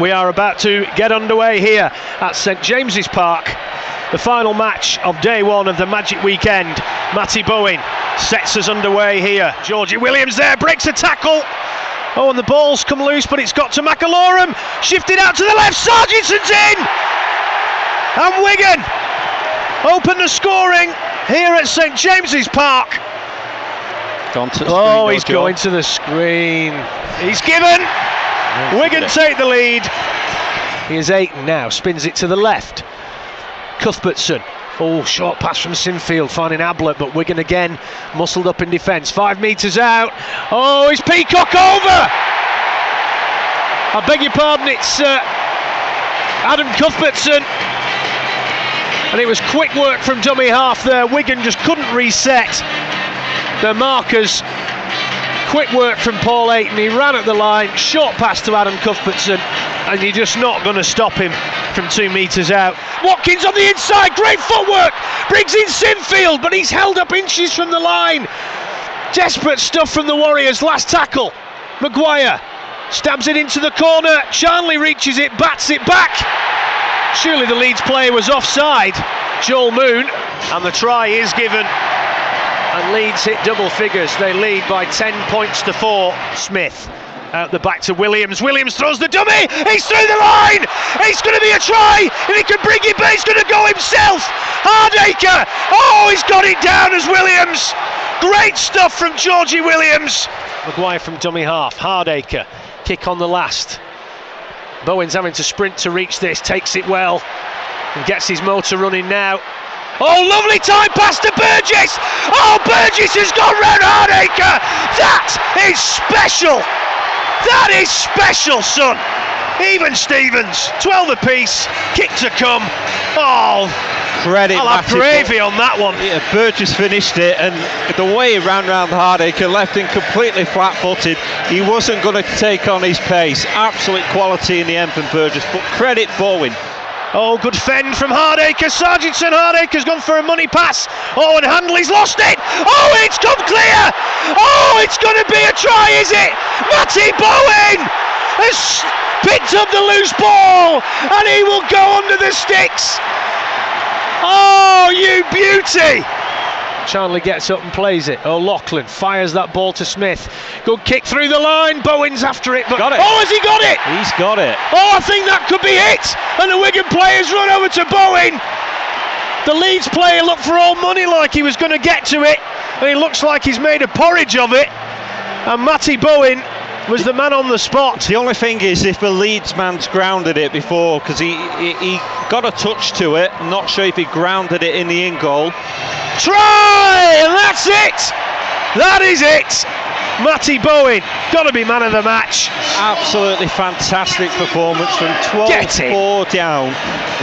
We are about to get underway here at St James's Park. The final match of day one of the Magic Weekend. Matty Bowen sets us underway here. Georgie Williams there breaks a tackle. Oh, and the ball's come loose, but it's got to McIlorum. Shifted out to the left. Sarginson's in. And Wigan open the scoring here at St James's Park. Gone to the Oh, he's going to the screen. He's given. Wigan take the lead. He is eight now. Spins it to the left. Cuthbertson. Oh, short pass from Sinfield, finding Ablett, but Wigan again muscled up in defence. Five metres out. Oh, is Peacock over? I beg your pardon, it's uh, Adam Cuthbertson. And it was quick work from dummy half there. Wigan just couldn't reset their markers. Quick work from Paul Aiton. He ran at the line, short pass to Adam Cuthbertson, and you're just not going to stop him from two metres out. Watkins on the inside, great footwork, brings in Sinfield, but he's held up inches from the line. Desperate stuff from the Warriors. Last tackle, McGuire stabs it into the corner. Charnley reaches it, bats it back. Surely the Leeds player was offside. Joel Moon, and the try is given and Leeds hit double figures. They lead by 10 points to 4. Smith out the back to Williams. Williams throws the dummy. He's through the line. It's going to be a try. If he can bring it back, he's going to go himself. Hardaker. Oh, he's got it down as Williams. Great stuff from Georgie Williams. McGuire from dummy half. Hardaker. Kick on the last. Bowen's having to sprint to reach this. Takes it well. And gets his motor running now. Oh, lovely time pass to Burgess. Oh, Burgess has got round Hardaker. Uh, that is special. That is special, son. Even Stevens, 12 apiece, kick to come. Oh, Credit I'll have gravy on that one. Yeah, Burgess finished it, and the way he ran round Hardaker left him completely flat-footed. He wasn't going to take on his pace. Absolute quality in the end from Burgess, but credit Bowen. Oh, good fend from Hardaker. Sarginson Hardaker's gone for a money pass. Oh, and Handley's lost it. Oh, it's come clear. Oh, it's going to be a try, is it? Matty Bowen has picked up the loose ball and he will go under the sticks. Oh, you beauty. Charnley gets up and plays it. Oh, Lachlan fires that ball to Smith. Good kick through the line. Bowen's after it. But Got it. Oh, has he got it? He's got it. Oh, I think that could be it. And the Wigan players run over to Bowen. The Leeds player looked for all money like he was going to get to it. And he looks like he's made a porridge of it. And Matty Bowen was the man on the spot. The only thing is, if the Leeds man's grounded it before, because he, he he got a touch to it. I'm not sure if he grounded it in the in goal. Try! And that's it. That is it. Matty Bowen, got to be man of the match. Absolutely fantastic performance from Get 12-4 down.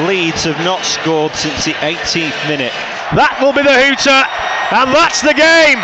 Leeds have not scored since the 18th minute. That will be the hooter. And that's the game.